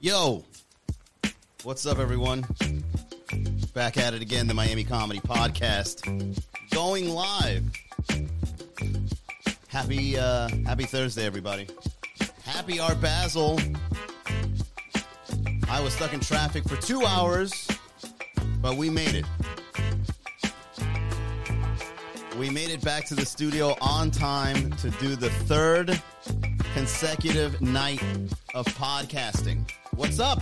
Yo, what's up, everyone? Back at it again, the Miami Comedy Podcast, going live. Happy, uh, happy Thursday, everybody. Happy Art Basel. I was stuck in traffic for two hours, but we made it. We made it back to the studio on time to do the third consecutive night of podcasting. What's up?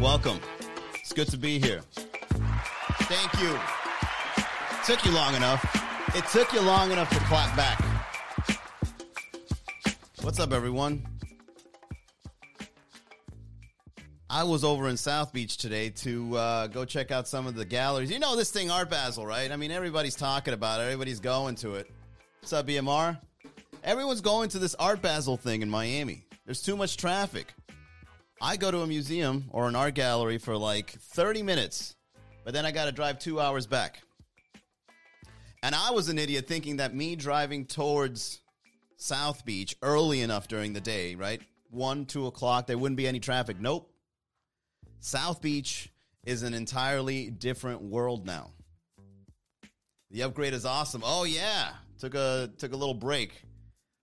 Welcome. It's good to be here. Thank you. Took you long enough. It took you long enough to clap back. What's up, everyone? I was over in South Beach today to uh, go check out some of the galleries. You know this thing, Art Basel, right? I mean, everybody's talking about it. Everybody's going to it. What's up, BMR? Everyone's going to this Art Basel thing in Miami. There's too much traffic. I go to a museum or an art gallery for like 30 minutes, but then I got to drive two hours back. And I was an idiot thinking that me driving towards South Beach early enough during the day, right? One, two o'clock, there wouldn't be any traffic. Nope. South Beach is an entirely different world now. The upgrade is awesome. Oh yeah, took a took a little break.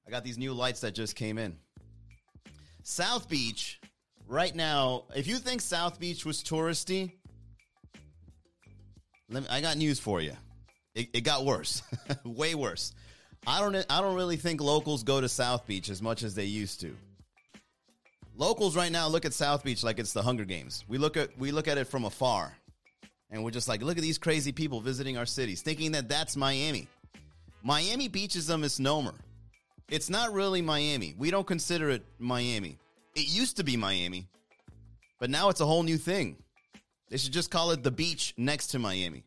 I got these new lights that just came in. South Beach right now, if you think South Beach was touristy, me, I got news for you. It, it got worse, way worse. I don't. I don't really think locals go to South Beach as much as they used to. Locals right now look at South Beach like it's the Hunger Games. We look at we look at it from afar, and we're just like, look at these crazy people visiting our cities, thinking that that's Miami. Miami Beach is a misnomer. It's not really Miami. We don't consider it Miami. It used to be Miami, but now it's a whole new thing. They should just call it the beach next to Miami.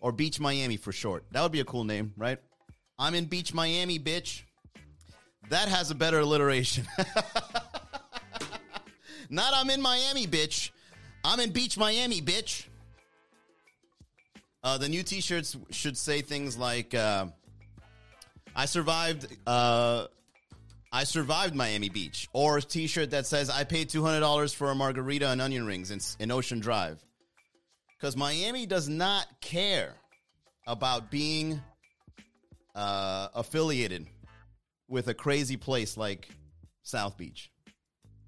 Or Beach Miami for short. That would be a cool name, right? I'm in Beach Miami, bitch. That has a better alliteration. Not I'm in Miami, bitch. I'm in Beach Miami, bitch. Uh, the new T-shirts should say things like, uh, "I survived." Uh, I survived Miami Beach, or a T-shirt that says, "I paid two hundred dollars for a margarita and onion rings in, in Ocean Drive," because Miami does not care about being uh, affiliated with a crazy place like South Beach.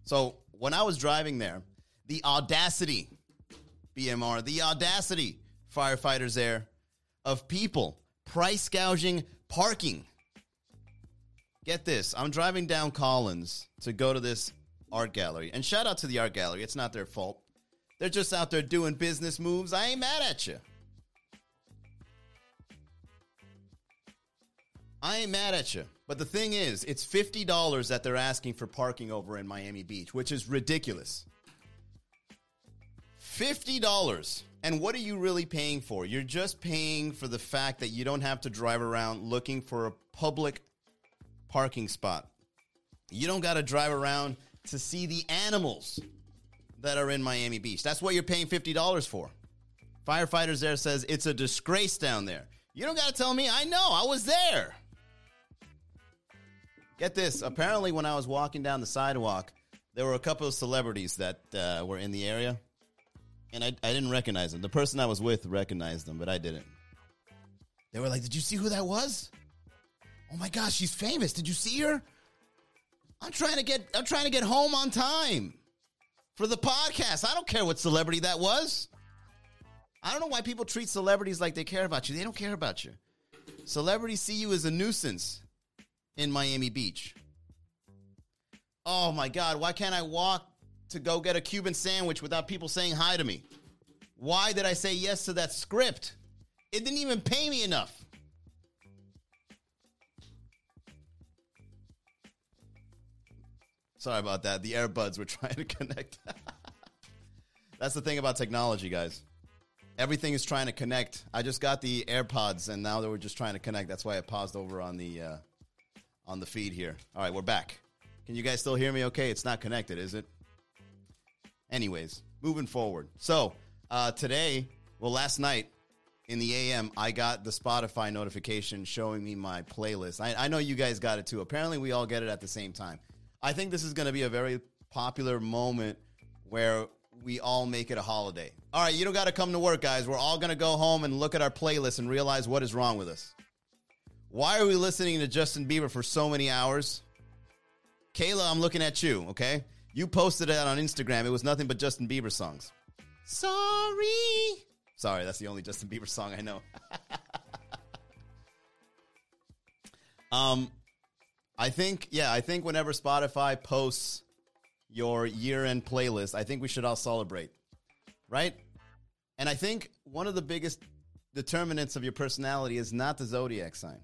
So when I was driving there, the audacity, BMR, the audacity, firefighters there, of people price gouging parking. Get this, I'm driving down Collins to go to this art gallery. And shout out to the art gallery, it's not their fault. They're just out there doing business moves. I ain't mad at you. I ain't mad at you. But the thing is, it's $50 that they're asking for parking over in Miami Beach, which is ridiculous. $50. And what are you really paying for? You're just paying for the fact that you don't have to drive around looking for a public parking spot. You don't got to drive around to see the animals that are in Miami Beach. That's what you're paying $50 for. Firefighters there says it's a disgrace down there. You don't got to tell me. I know. I was there. Get this. Apparently, when I was walking down the sidewalk, there were a couple of celebrities that uh, were in the area, and I, I didn't recognize them. The person I was with recognized them, but I didn't. They were like, "Did you see who that was? Oh my gosh, she's famous. Did you see her? I'm trying to get I'm trying to get home on time for the podcast. I don't care what celebrity that was. I don't know why people treat celebrities like they care about you. They don't care about you. Celebrities see you as a nuisance in Miami Beach. Oh my God, why can't I walk to go get a Cuban sandwich without people saying hi to me? Why did I say yes to that script? It didn't even pay me enough. Sorry about that. The earbuds were trying to connect. That's the thing about technology, guys. Everything is trying to connect. I just got the AirPods, and now they were just trying to connect. That's why I paused over on the uh, on the feed here. All right, we're back. Can you guys still hear me? Okay, it's not connected, is it? Anyways, moving forward. So uh, today, well, last night in the AM, I got the Spotify notification showing me my playlist. I, I know you guys got it too. Apparently, we all get it at the same time. I think this is going to be a very popular moment where we all make it a holiday. All right, you don't got to come to work, guys. We're all going to go home and look at our playlist and realize what is wrong with us. Why are we listening to Justin Bieber for so many hours? Kayla, I'm looking at you, okay? You posted it on Instagram. It was nothing but Justin Bieber songs. Sorry. Sorry, that's the only Justin Bieber song I know. um I think yeah, I think whenever Spotify posts your year-end playlist, I think we should all celebrate. Right? And I think one of the biggest determinants of your personality is not the zodiac sign.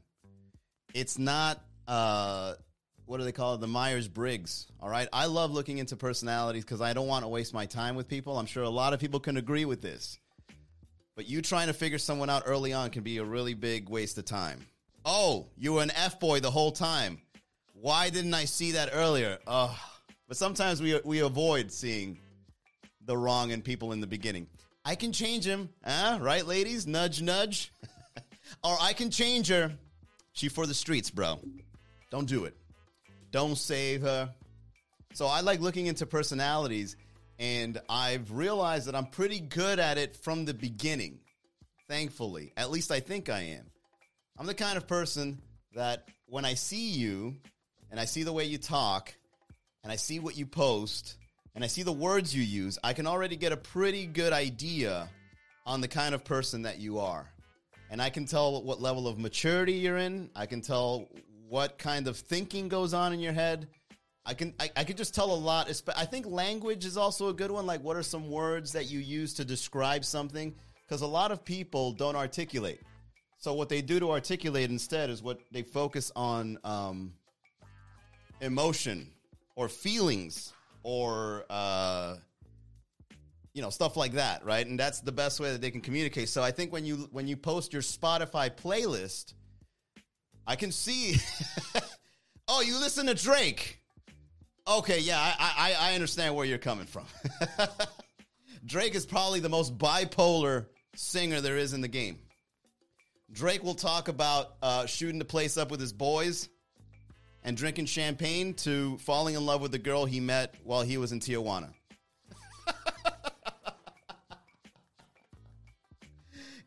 It's not uh what do they call it? The Myers Briggs. All right. I love looking into personalities because I don't want to waste my time with people. I'm sure a lot of people can agree with this. But you trying to figure someone out early on can be a really big waste of time. Oh, you were an F boy the whole time. Why didn't I see that earlier? Oh, but sometimes we we avoid seeing the wrong in people in the beginning. I can change him, huh? Right, ladies? Nudge, nudge. or I can change her. She for the streets, bro. Don't do it. Don't save her. So I like looking into personalities, and I've realized that I'm pretty good at it from the beginning. Thankfully, at least I think I am. I'm the kind of person that when I see you and I see the way you talk and I see what you post and I see the words you use, I can already get a pretty good idea on the kind of person that you are. And I can tell what level of maturity you're in. I can tell what kind of thinking goes on in your head. I can I, I can just tell a lot. I think language is also a good one. Like, what are some words that you use to describe something? Because a lot of people don't articulate. So what they do to articulate instead is what they focus on um, emotion or feelings or uh, you know stuff like that, right? And that's the best way that they can communicate. So I think when you when you post your Spotify playlist I can see. oh, you listen to Drake. Okay, yeah, I, I, I understand where you're coming from. Drake is probably the most bipolar singer there is in the game. Drake will talk about uh, shooting the place up with his boys and drinking champagne to falling in love with the girl he met while he was in Tijuana.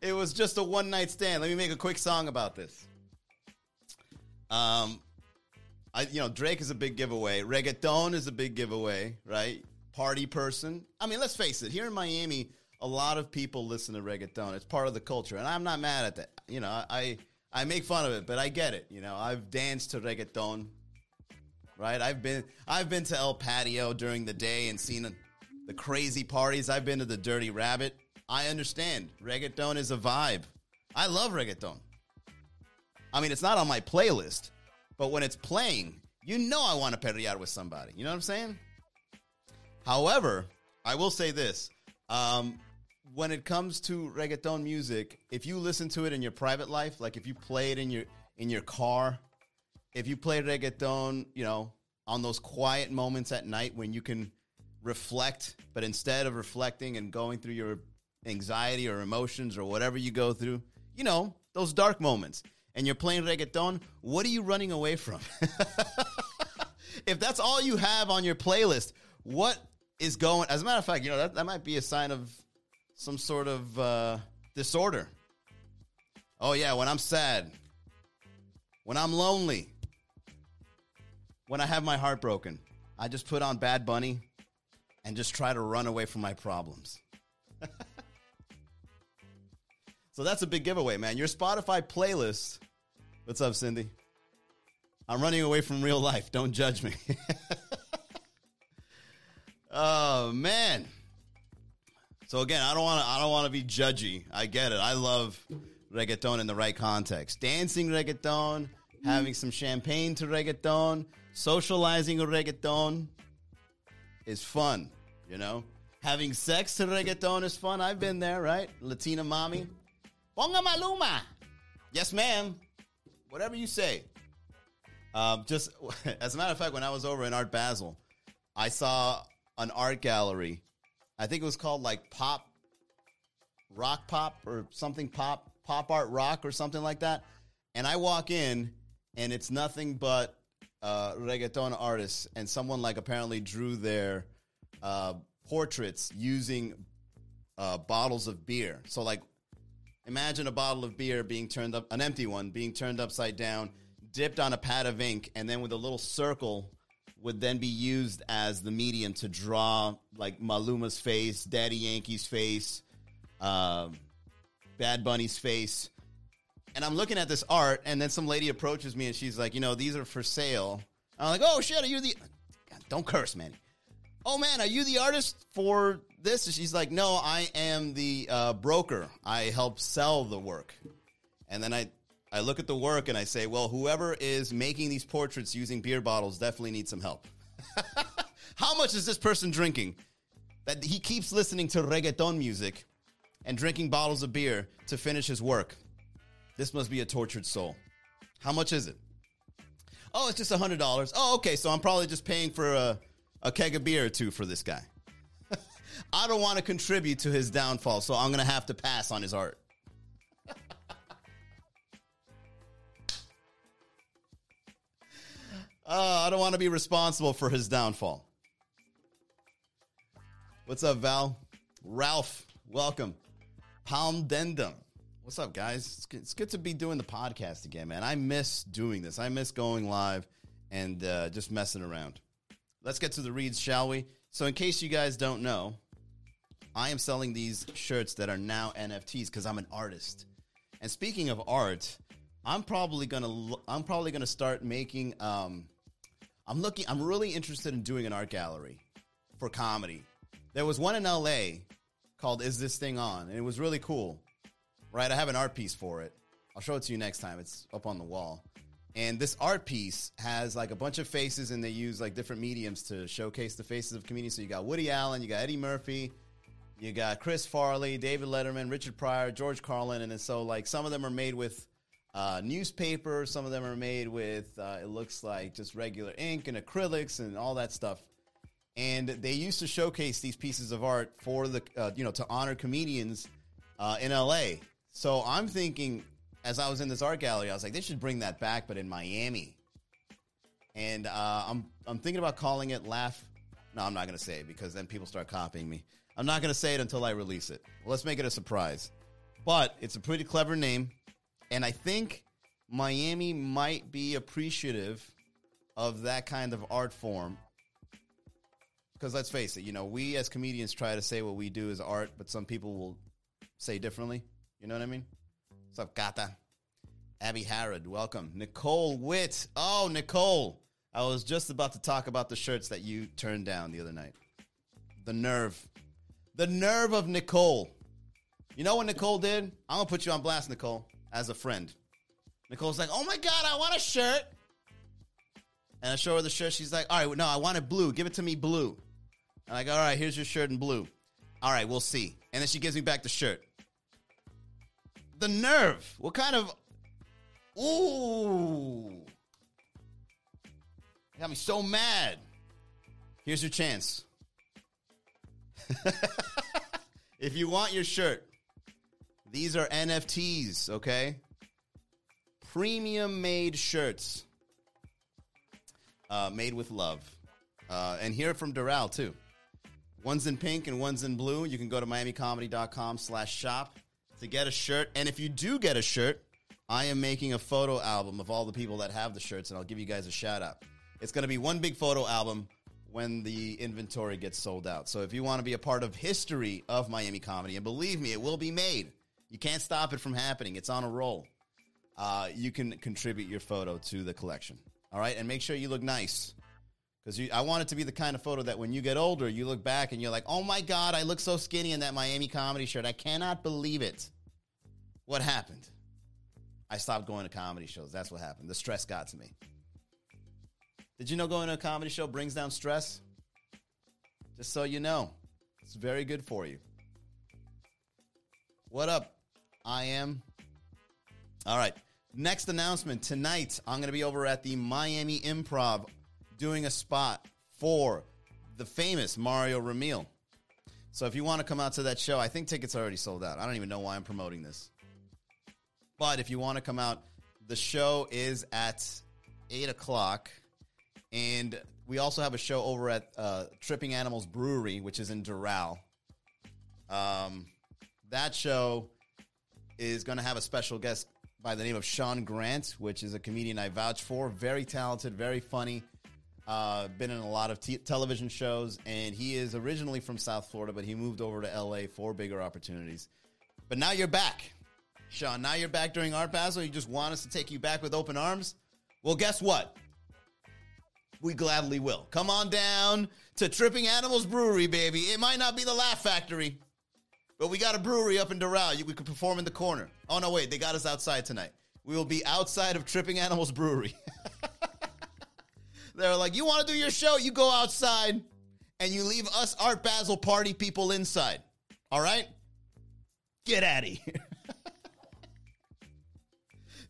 it was just a one night stand. Let me make a quick song about this. Um, I you know Drake is a big giveaway. Reggaeton is a big giveaway, right? Party person. I mean, let's face it. Here in Miami, a lot of people listen to reggaeton. It's part of the culture, and I'm not mad at that. You know, I I make fun of it, but I get it. You know, I've danced to reggaeton. Right? I've been I've been to El Patio during the day and seen the crazy parties. I've been to the Dirty Rabbit. I understand. Reggaeton is a vibe. I love reggaeton. I mean, it's not on my playlist, but when it's playing, you know I want to perrear with somebody. You know what I'm saying? However, I will say this. Um, when it comes to reggaeton music, if you listen to it in your private life, like if you play it in your in your car, if you play reggaeton, you know, on those quiet moments at night when you can reflect, but instead of reflecting and going through your anxiety or emotions or whatever you go through, you know, those dark moments and you're playing reggaeton, what are you running away from? if that's all you have on your playlist, what is going? As a matter of fact, you know that, that might be a sign of some sort of uh, disorder. Oh yeah, when I'm sad, when I'm lonely, when I have my heart broken, I just put on Bad Bunny and just try to run away from my problems. so that's a big giveaway, man. Your Spotify playlist What's up, Cindy? I'm running away from real life. Don't judge me. oh man. So again, I don't want to. I don't want to be judgy. I get it. I love reggaeton in the right context. Dancing reggaeton, having some champagne to reggaeton, socializing reggaeton is fun. You know, having sex to reggaeton is fun. I've been there, right? Latina mommy, ponga maluma. Yes, ma'am whatever you say. Um, just as a matter of fact, when I was over in Art Basel, I saw an art gallery. I think it was called like Pop, Rock Pop, or something Pop, Pop Art Rock, or something like that. And I walk in, and it's nothing but uh, reggaeton artists, and someone like apparently drew their uh, portraits using uh, bottles of beer. So, like, imagine a bottle of beer being turned up, an empty one being turned upside down, dipped on a pad of ink, and then with a little circle would then be used as the medium to draw like Maluma's face, Daddy Yankee's face, uh, Bad Bunny's face. And I'm looking at this art, and then some lady approaches me and she's like, you know, these are for sale. I'm like, oh shit, are you the. God, don't curse, man. Oh man, are you the artist for this? And she's like, no, I am the uh, broker. I help sell the work. And then I, I look at the work and I say, well, whoever is making these portraits using beer bottles definitely needs some help. How much is this person drinking? That he keeps listening to reggaeton music and drinking bottles of beer to finish his work. This must be a tortured soul. How much is it? Oh, it's just a hundred dollars. Oh, okay. So I'm probably just paying for a, a keg of beer or two for this guy. I don't want to contribute to his downfall, so I'm gonna have to pass on his art. Uh, I don't want to be responsible for his downfall. What's up, Val? Ralph, welcome. Palm Dendum. What's up, guys? It's good, to be doing the podcast again, man. I miss doing this. I miss going live and uh, just messing around. Let's get to the reads, shall we? So, in case you guys don't know, I am selling these shirts that are now NFTs because I'm an artist. And speaking of art, I'm probably gonna I'm probably gonna start making um, I'm looking. I'm really interested in doing an art gallery for comedy. There was one in LA called "Is This Thing On," and it was really cool. Right, I have an art piece for it. I'll show it to you next time. It's up on the wall. And this art piece has like a bunch of faces, and they use like different mediums to showcase the faces of comedians. So you got Woody Allen, you got Eddie Murphy, you got Chris Farley, David Letterman, Richard Pryor, George Carlin, and so like some of them are made with uh, newspaper. Some of them are made with, uh, it looks like just regular ink and acrylics and all that stuff. And they used to showcase these pieces of art for the, uh, you know, to honor comedians uh, in LA. So I'm thinking, as I was in this art gallery, I was like, they should bring that back, but in Miami. And uh, I'm, I'm thinking about calling it Laugh. No, I'm not going to say it because then people start copying me. I'm not going to say it until I release it. Well, let's make it a surprise. But it's a pretty clever name. And I think Miami might be appreciative of that kind of art form. Because let's face it, you know, we as comedians try to say what we do is art, but some people will say differently. You know what I mean? What's up, Gata? Abby Harrod, welcome. Nicole Witt. Oh, Nicole. I was just about to talk about the shirts that you turned down the other night. The nerve. The nerve of Nicole. You know what Nicole did? I'm going to put you on blast, Nicole as a friend. Nicole's like, oh my God, I want a shirt. And I show her the shirt. She's like, all right, no, I want it blue. Give it to me blue. And I go, all right, here's your shirt in blue. All right, we'll see. And then she gives me back the shirt. The nerve. What kind of. Ooh. got me so mad. Here's your chance. if you want your shirt, these are NFTs, okay? Premium made shirts. Uh, made with love. Uh, and here from Doral, too. One's in pink and one's in blue. You can go to miamicomedy.com slash shop to get a shirt. And if you do get a shirt, I am making a photo album of all the people that have the shirts, and I'll give you guys a shout out. It's going to be one big photo album when the inventory gets sold out. So if you want to be a part of history of Miami comedy, and believe me, it will be made. You can't stop it from happening. It's on a roll. Uh, you can contribute your photo to the collection. All right, and make sure you look nice because I want it to be the kind of photo that when you get older, you look back and you're like, "Oh my God, I look so skinny in that Miami comedy shirt. I cannot believe it. What happened? I stopped going to comedy shows. That's what happened. The stress got to me. Did you know going to a comedy show brings down stress? Just so you know, it's very good for you. What up? I am. All right. Next announcement tonight, I'm going to be over at the Miami Improv doing a spot for the famous Mario Ramil. So if you want to come out to that show, I think tickets are already sold out. I don't even know why I'm promoting this. But if you want to come out, the show is at 8 o'clock. And we also have a show over at uh, Tripping Animals Brewery, which is in Doral. Um, that show is going to have a special guest by the name of Sean Grant, which is a comedian I vouch for. Very talented, very funny. Uh, been in a lot of t- television shows, and he is originally from South Florida, but he moved over to LA for bigger opportunities. But now you're back, Sean. Now you're back during Art Basel. You just want us to take you back with open arms? Well, guess what? We gladly will. Come on down to Tripping Animals Brewery, baby. It might not be the Laugh Factory, but we got a brewery up in Doral. We could perform in the corner. Oh, no, wait. They got us outside tonight. We will be outside of Tripping Animals Brewery. They're like, you want to do your show? You go outside and you leave us Art Basel party people inside. All right? Get out of here.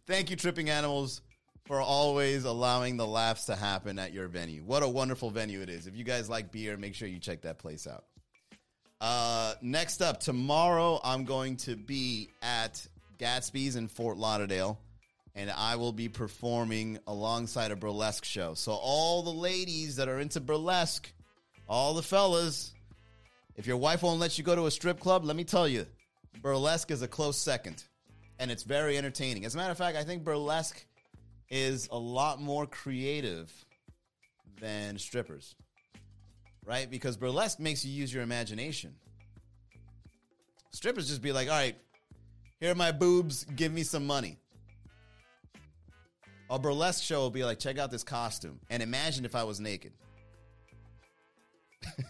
Thank you, Tripping Animals, for always allowing the laughs to happen at your venue. What a wonderful venue it is. If you guys like beer, make sure you check that place out. Uh, next up, tomorrow I'm going to be at Gatsby's in Fort Lauderdale, and I will be performing alongside a burlesque show. So, all the ladies that are into burlesque, all the fellas, if your wife won't let you go to a strip club, let me tell you, burlesque is a close second, and it's very entertaining. As a matter of fact, I think burlesque is a lot more creative than strippers, right? Because burlesque makes you use your imagination. Strippers just be like, all right, here are my boobs, give me some money. A burlesque show will be like, check out this costume and imagine if I was naked.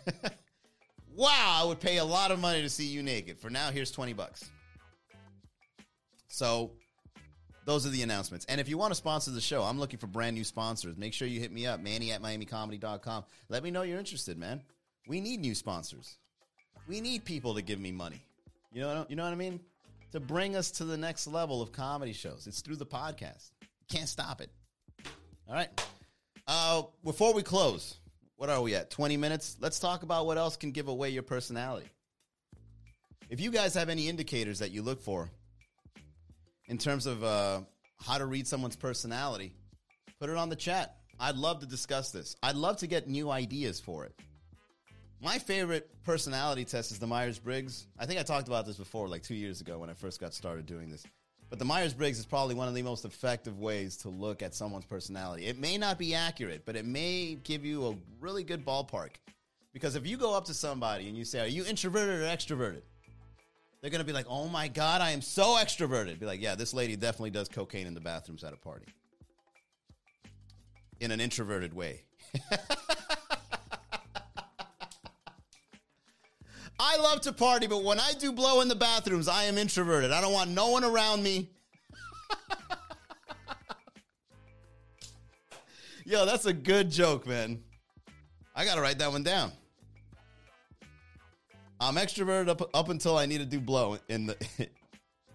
wow, I would pay a lot of money to see you naked. For now, here's 20 bucks. So, those are the announcements. And if you want to sponsor the show, I'm looking for brand new sponsors. Make sure you hit me up, Manny at MiamiComedy.com. Let me know you're interested, man. We need new sponsors. We need people to give me money. You know, you know what I mean? To bring us to the next level of comedy shows. It's through the podcast. Can't stop it. All right. Uh, before we close, what are we at? 20 minutes? Let's talk about what else can give away your personality. If you guys have any indicators that you look for in terms of uh, how to read someone's personality, put it on the chat. I'd love to discuss this. I'd love to get new ideas for it. My favorite personality test is the Myers Briggs. I think I talked about this before, like two years ago when I first got started doing this. But the Myers Briggs is probably one of the most effective ways to look at someone's personality. It may not be accurate, but it may give you a really good ballpark. Because if you go up to somebody and you say, Are you introverted or extroverted? They're going to be like, Oh my God, I am so extroverted. Be like, Yeah, this lady definitely does cocaine in the bathrooms at a party. In an introverted way. I love to party, but when I do blow in the bathrooms, I am introverted. I don't want no one around me. Yo, that's a good joke, man. I got to write that one down. I'm extroverted up, up until I need to do blow in the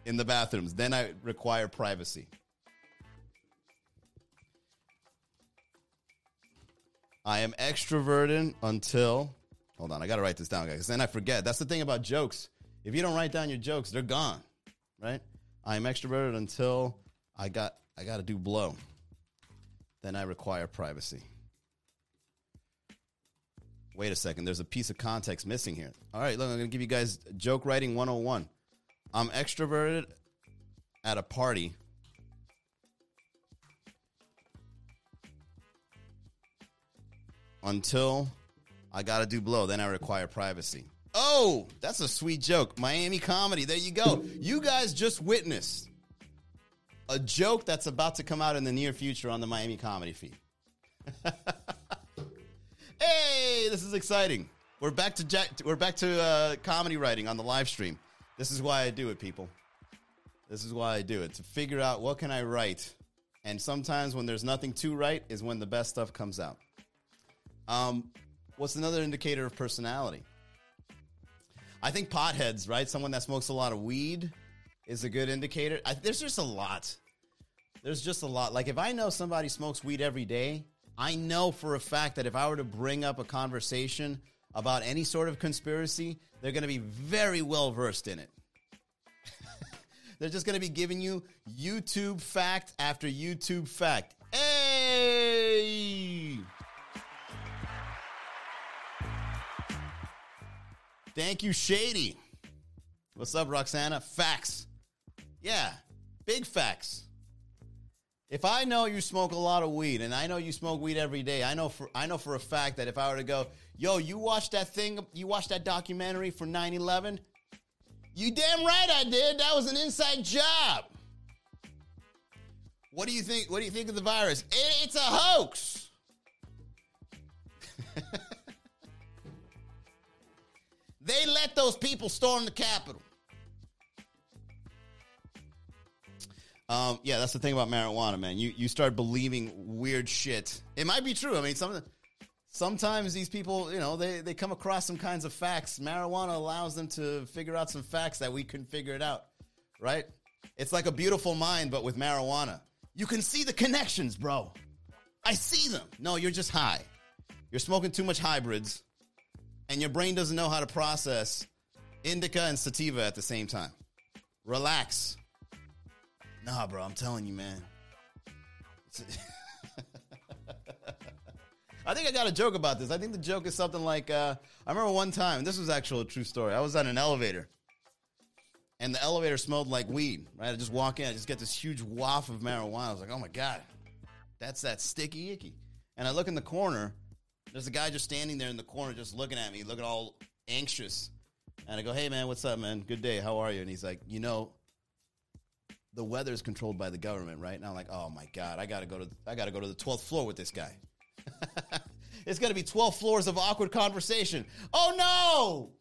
in the bathrooms. Then I require privacy. I am extroverted until Hold on, I got to write this down, guys. Then I forget. That's the thing about jokes. If you don't write down your jokes, they're gone, right? I am extroverted until I got I got to do blow. Then I require privacy. Wait a second. There's a piece of context missing here. All right, look, I'm going to give you guys joke writing 101. I'm extroverted at a party. Until I gotta do blow, then I require privacy. Oh, that's a sweet joke. Miami comedy. There you go. You guys just witnessed a joke that's about to come out in the near future on the Miami comedy feed. hey, this is exciting. We're back to Jack, we're back to uh, comedy writing on the live stream. This is why I do it, people. This is why I do it to figure out what can I write. And sometimes when there's nothing to write is when the best stuff comes out. Um, What's another indicator of personality? I think potheads, right? Someone that smokes a lot of weed is a good indicator. I, there's just a lot. There's just a lot. Like if I know somebody smokes weed every day, I know for a fact that if I were to bring up a conversation about any sort of conspiracy, they're going to be very well versed in it. they're just going to be giving you YouTube fact after YouTube fact. Hey! Thank you, Shady. What's up, Roxana? Facts. Yeah, big facts. If I know you smoke a lot of weed, and I know you smoke weed every day, I know for I know for a fact that if I were to go, yo, you watched that thing, you watched that documentary for 9-11? You damn right I did. That was an inside job. What do you think? What do you think of the virus? It, it's a hoax. they let those people storm the Capitol. Um, yeah, that's the thing about marijuana, man. You you start believing weird shit. It might be true. I mean, some sometimes these people, you know, they they come across some kinds of facts. Marijuana allows them to figure out some facts that we couldn't figure it out, right? It's like a beautiful mind, but with marijuana. You can see the connections, bro. I see them. No, you're just high. You're smoking too much hybrids, and your brain doesn't know how to process indica and sativa at the same time. Relax. Nah, bro, I'm telling you, man. I think I got a joke about this. I think the joke is something like uh, I remember one time, this was actually a true story. I was on an elevator, and the elevator smelled like weed, right? I just walk in, I just get this huge waff of marijuana. I was like, oh my God, that's that sticky icky. And I look in the corner, there's a guy just standing there in the corner, just looking at me, looking all anxious. And I go, hey man, what's up, man? Good day. How are you? And he's like, you know, the weather is controlled by the government, right? And I'm like, oh my god, I gotta go to I gotta go to the 12th floor with this guy. it's gonna be 12 floors of awkward conversation. Oh no!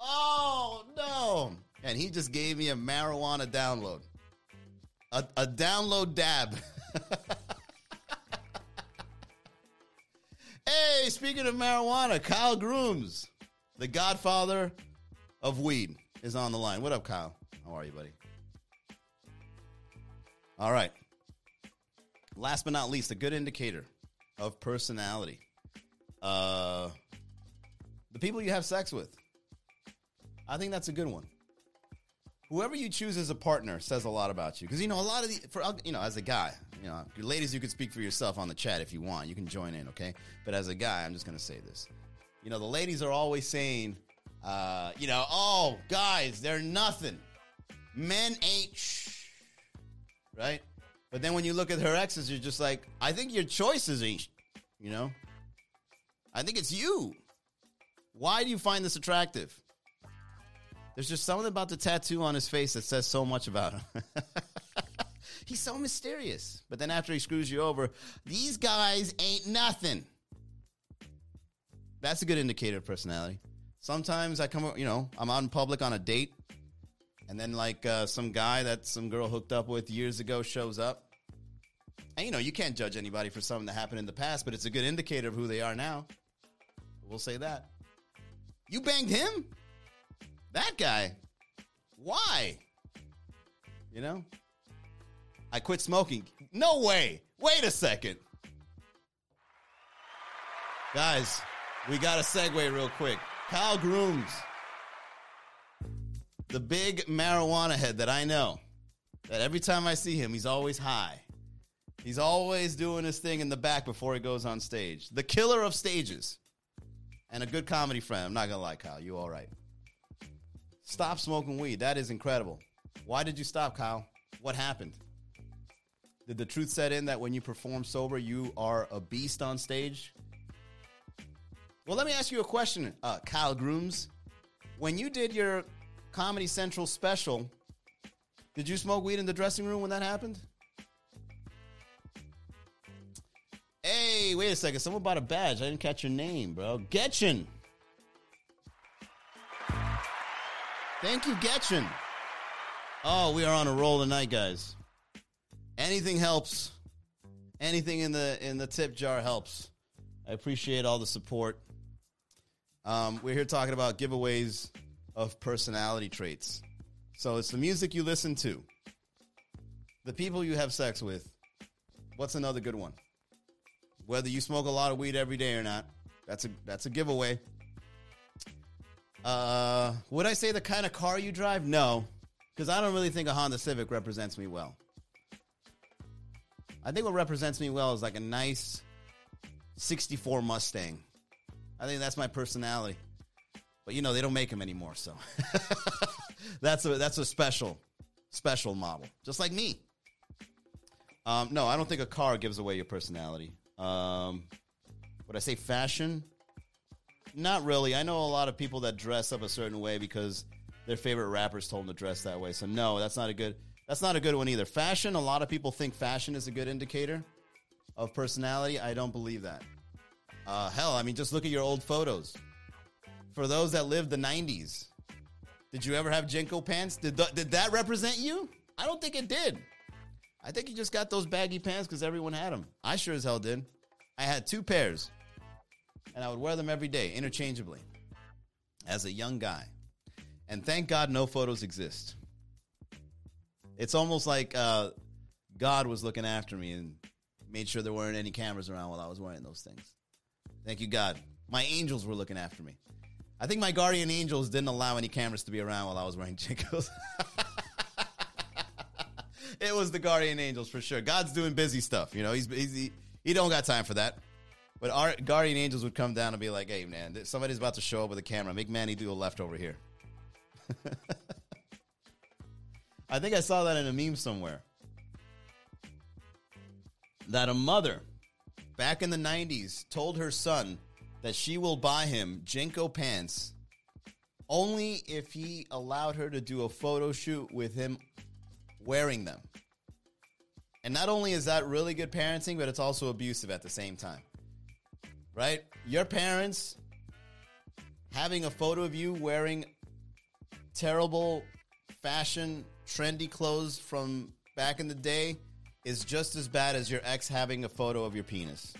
Oh no! And he just gave me a marijuana download, a, a download dab. hey, speaking of marijuana, Kyle Grooms, the godfather of weed, is on the line. What up, Kyle? How are you, buddy? All right. Last but not least, a good indicator of personality. Uh, the people you have sex with. I think that's a good one. Whoever you choose as a partner says a lot about you because you know a lot of the for you know as a guy, you know, ladies, you can speak for yourself on the chat if you want. You can join in, okay? But as a guy, I'm just gonna say this. You know, the ladies are always saying, uh, you know, oh, guys, they're nothing. Men ain't right? But then when you look at her exes, you're just like, I think your choices ain't, you know? I think it's you. Why do you find this attractive? There's just something about the tattoo on his face that says so much about him. He's so mysterious. But then after he screws you over, these guys ain't nothing. That's a good indicator of personality. Sometimes I come, you know, I'm out in public on a date and then like uh, some guy that some girl hooked up with years ago shows up. And you know, you can't judge anybody for something that happened in the past, but it's a good indicator of who they are now. We'll say that. You banged him? That guy? Why? You know? I quit smoking. No way. Wait a second. Guys, we got a segue real quick. Kyle Grooms the big marijuana head that I know, that every time I see him, he's always high. He's always doing his thing in the back before he goes on stage. The killer of stages. And a good comedy friend. I'm not going to lie, Kyle. You all right. Stop smoking weed. That is incredible. Why did you stop, Kyle? What happened? Did the truth set in that when you perform sober, you are a beast on stage? Well, let me ask you a question, uh, Kyle Grooms. When you did your Comedy Central special. Did you smoke weed in the dressing room when that happened? Hey, wait a second. Someone bought a badge. I didn't catch your name, bro. Getchin. Thank you, Getchin. Oh, we are on a roll tonight, guys. Anything helps. Anything in the in the tip jar helps. I appreciate all the support. Um, we're here talking about giveaways of personality traits. So it's the music you listen to, the people you have sex with. What's another good one? Whether you smoke a lot of weed every day or not, that's a that's a giveaway. Uh, would I say the kind of car you drive? No, because I don't really think a Honda Civic represents me well. I think what represents me well is like a nice 64 Mustang. I think that's my personality. But you know they don't make them anymore, so that's a that's a special special model, just like me. Um, no, I don't think a car gives away your personality. Um, would I say fashion? Not really. I know a lot of people that dress up a certain way because their favorite rappers told them to dress that way. So no, that's not a good. That's not a good one either. Fashion. A lot of people think fashion is a good indicator of personality. I don't believe that. Uh, hell, I mean, just look at your old photos. For those that lived the '90s, did you ever have JNCO pants? Did did that represent you? I don't think it did. I think you just got those baggy pants because everyone had them. I sure as hell did. I had two pairs, and I would wear them every day interchangeably as a young guy. And thank God no photos exist. It's almost like uh, God was looking after me and made sure there weren't any cameras around while I was wearing those things. Thank you, God. My angels were looking after me. I think my guardian angels didn't allow any cameras to be around while I was wearing JNCOs. it was the guardian angels for sure. God's doing busy stuff. You know, he's, he's he, he don't got time for that. But our guardian angels would come down and be like, "Hey, man, somebody's about to show up with a camera. Make Manny do a left over here." I think I saw that in a meme somewhere. That a mother back in the 90s told her son that she will buy him JNCO pants only if he allowed her to do a photo shoot with him wearing them. And not only is that really good parenting, but it's also abusive at the same time. Right? Your parents having a photo of you wearing terrible fashion, trendy clothes from back in the day is just as bad as your ex having a photo of your penis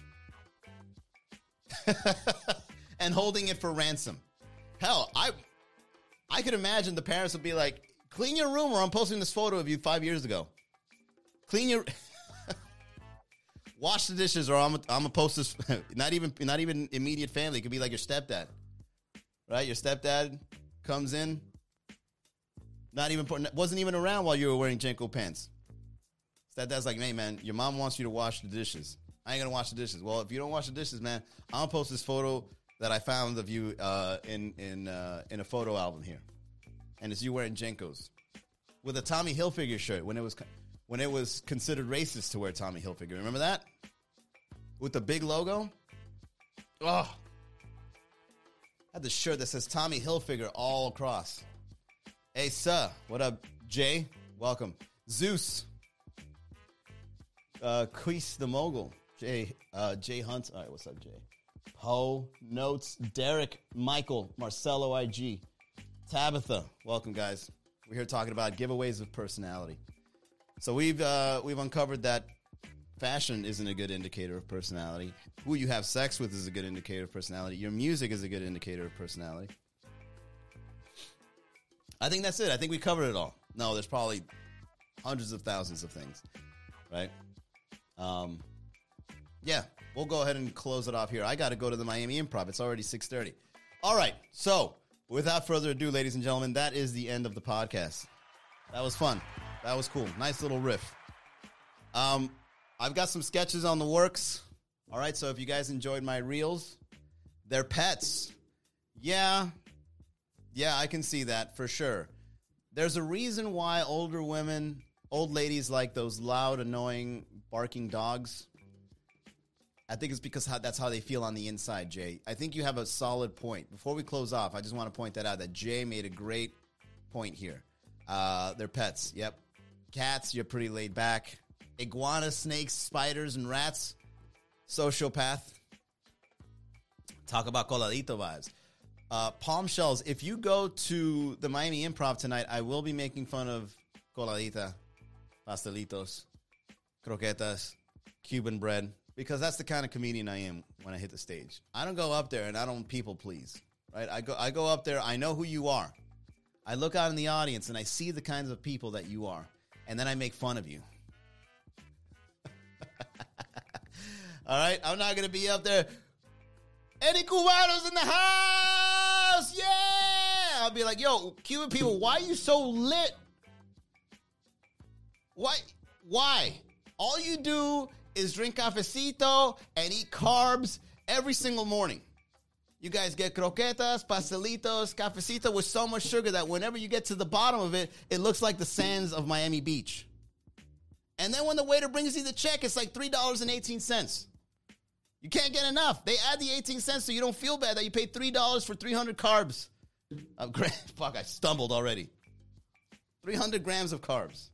and holding it for ransom. Hell, I I could imagine the parents would be like, "Clean your room, or I'm posting this photo of you five years ago. Clean your." Wash the dishes, or I'm I'm gonna post this. not even not even immediate family. It could be like your stepdad, right? Your stepdad comes in, not even wasn't even around while you were wearing JNCO pants. Stepdad's like, hey man, your mom wants you to wash the dishes. I ain't gonna wash the dishes. Well, if you don't wash the dishes, man, I'm gonna post this photo that I found of you uh, in in uh, in a photo album here, and it's you wearing JNCOs with a Tommy Hilfiger shirt when it was when it was considered racist to wear Tommy Hilfiger. Remember that with the big logo? Oh, had the shirt that says Tommy Hilfiger all across. Hey, sir, what up, Jay? Welcome, Zeus. Uh, Queese the mogul. Jay, uh, Jay Hunt. All right, what's up, Jay? Poe, Notes, Derek, Michael, Marcelo IG, Tabitha. Welcome, guys. We're here talking about giveaways of personality. So we've uh, we've uncovered that fashion isn't a good indicator of personality. Who you have sex with is a good indicator of personality. Your music is a good indicator of personality. I think that's it. I think we covered it all. No, there's probably hundreds of thousands of things, right? Um, yeah, we'll go ahead and close it off here. I got to go to the Miami Improv. It's already 6:30. All right. So, without further ado, ladies and gentlemen, that is the end of the podcast. That was fun. That was cool. Nice little riff. Um, I've got some sketches on the works. All right, so if you guys enjoyed my reels, they're pets. Yeah. Yeah, I can see that for sure. There's a reason why older women, old ladies like those loud, annoying, barking dogs I think it's because how, that's how they feel on the inside, Jay. I think you have a solid point. Before we close off, I just want to point that out that Jay made a great point here. Uh, they're pets. Yep. Cats, you're pretty laid back. Iguana, snakes, spiders, and rats, sociopath. Talk about coladito vibes. Uh, palm shells. If you go to the Miami Improv tonight, I will be making fun of coladita, pastelitos, croquetas, Cuban bread because that's the kind of comedian I am when I hit the stage. I don't go up there and I don't people please, right? I go I go up there, I know who you are. I look out in the audience and I see the kinds of people that you are, and then I make fun of you. All right, I'm not gonna be up there. Any Cubanos in the house? Yeah! I'll be like, yo, Cuban people, why are you so lit? Why? Why? All you do is drink cafecito and eat carbs every single morning. You guys get croquetas, pastelitos, cafecito with so much sugar that whenever you get to the bottom of it, it looks like the sands of Miami Beach. And then when the waiter brings you the check, it's like $3.18. You can't get enough. They add the 18 cents so you don't feel bad that you paid $3 for 300 carbs. Uh, fuck, I stumbled already. 300 grams of carbs.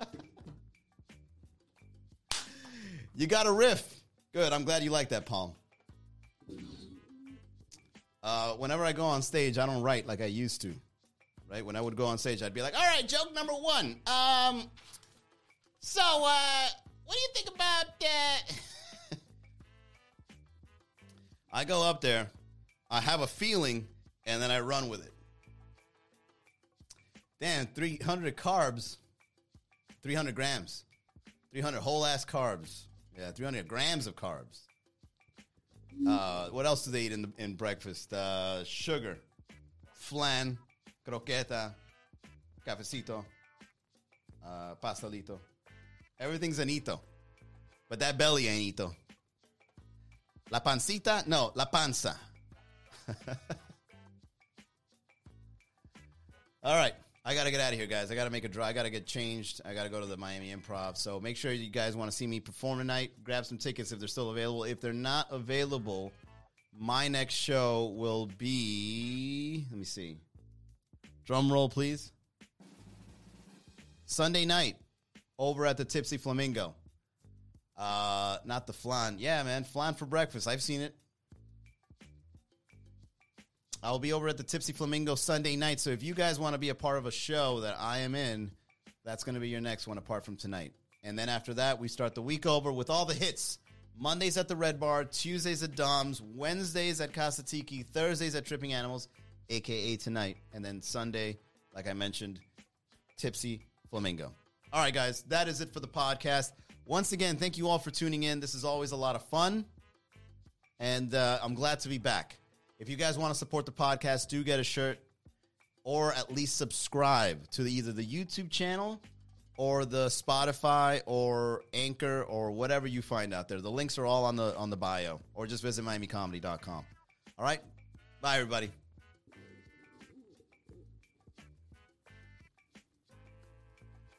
you got a riff. Good. I'm glad you like that, Palm. Uh, whenever I go on stage, I don't write like I used to. Right? When I would go on stage, I'd be like, all right, joke number one. Um, so, uh, what do you think about uh I go up there, I have a feeling, and then I run with it. Damn, 300 carbs, 300 grams, 300 whole ass carbs. Yeah, 300 grams of carbs. Uh, what else do they eat in, the, in breakfast? Uh, sugar, flan, croqueta, cafecito, uh, pastelito. Everything's anito. But that belly ain't ito. La pancita? No, la panza. All right. I got to get out of here, guys. I got to make a draw. I got to get changed. I got to go to the Miami Improv. So make sure you guys want to see me perform tonight. Grab some tickets if they're still available. If they're not available, my next show will be. Let me see. Drum roll, please. Sunday night over at the Tipsy Flamingo. Uh, not the flan. Yeah, man, flan for breakfast. I've seen it. I'll be over at the Tipsy Flamingo Sunday night. So if you guys want to be a part of a show that I am in, that's going to be your next one apart from tonight. And then after that, we start the week over with all the hits. Mondays at the Red Bar, Tuesdays at Dom's, Wednesdays at Casa Tiki, Thursdays at Tripping Animals, aka tonight, and then Sunday, like I mentioned, Tipsy Flamingo. All right, guys, that is it for the podcast. Once again, thank you all for tuning in. This is always a lot of fun, and uh, I'm glad to be back. If you guys want to support the podcast, do get a shirt or at least subscribe to the, either the YouTube channel or the Spotify or Anchor or whatever you find out there. The links are all on the on the bio or just visit miamicomedy.com. All right? Bye everybody.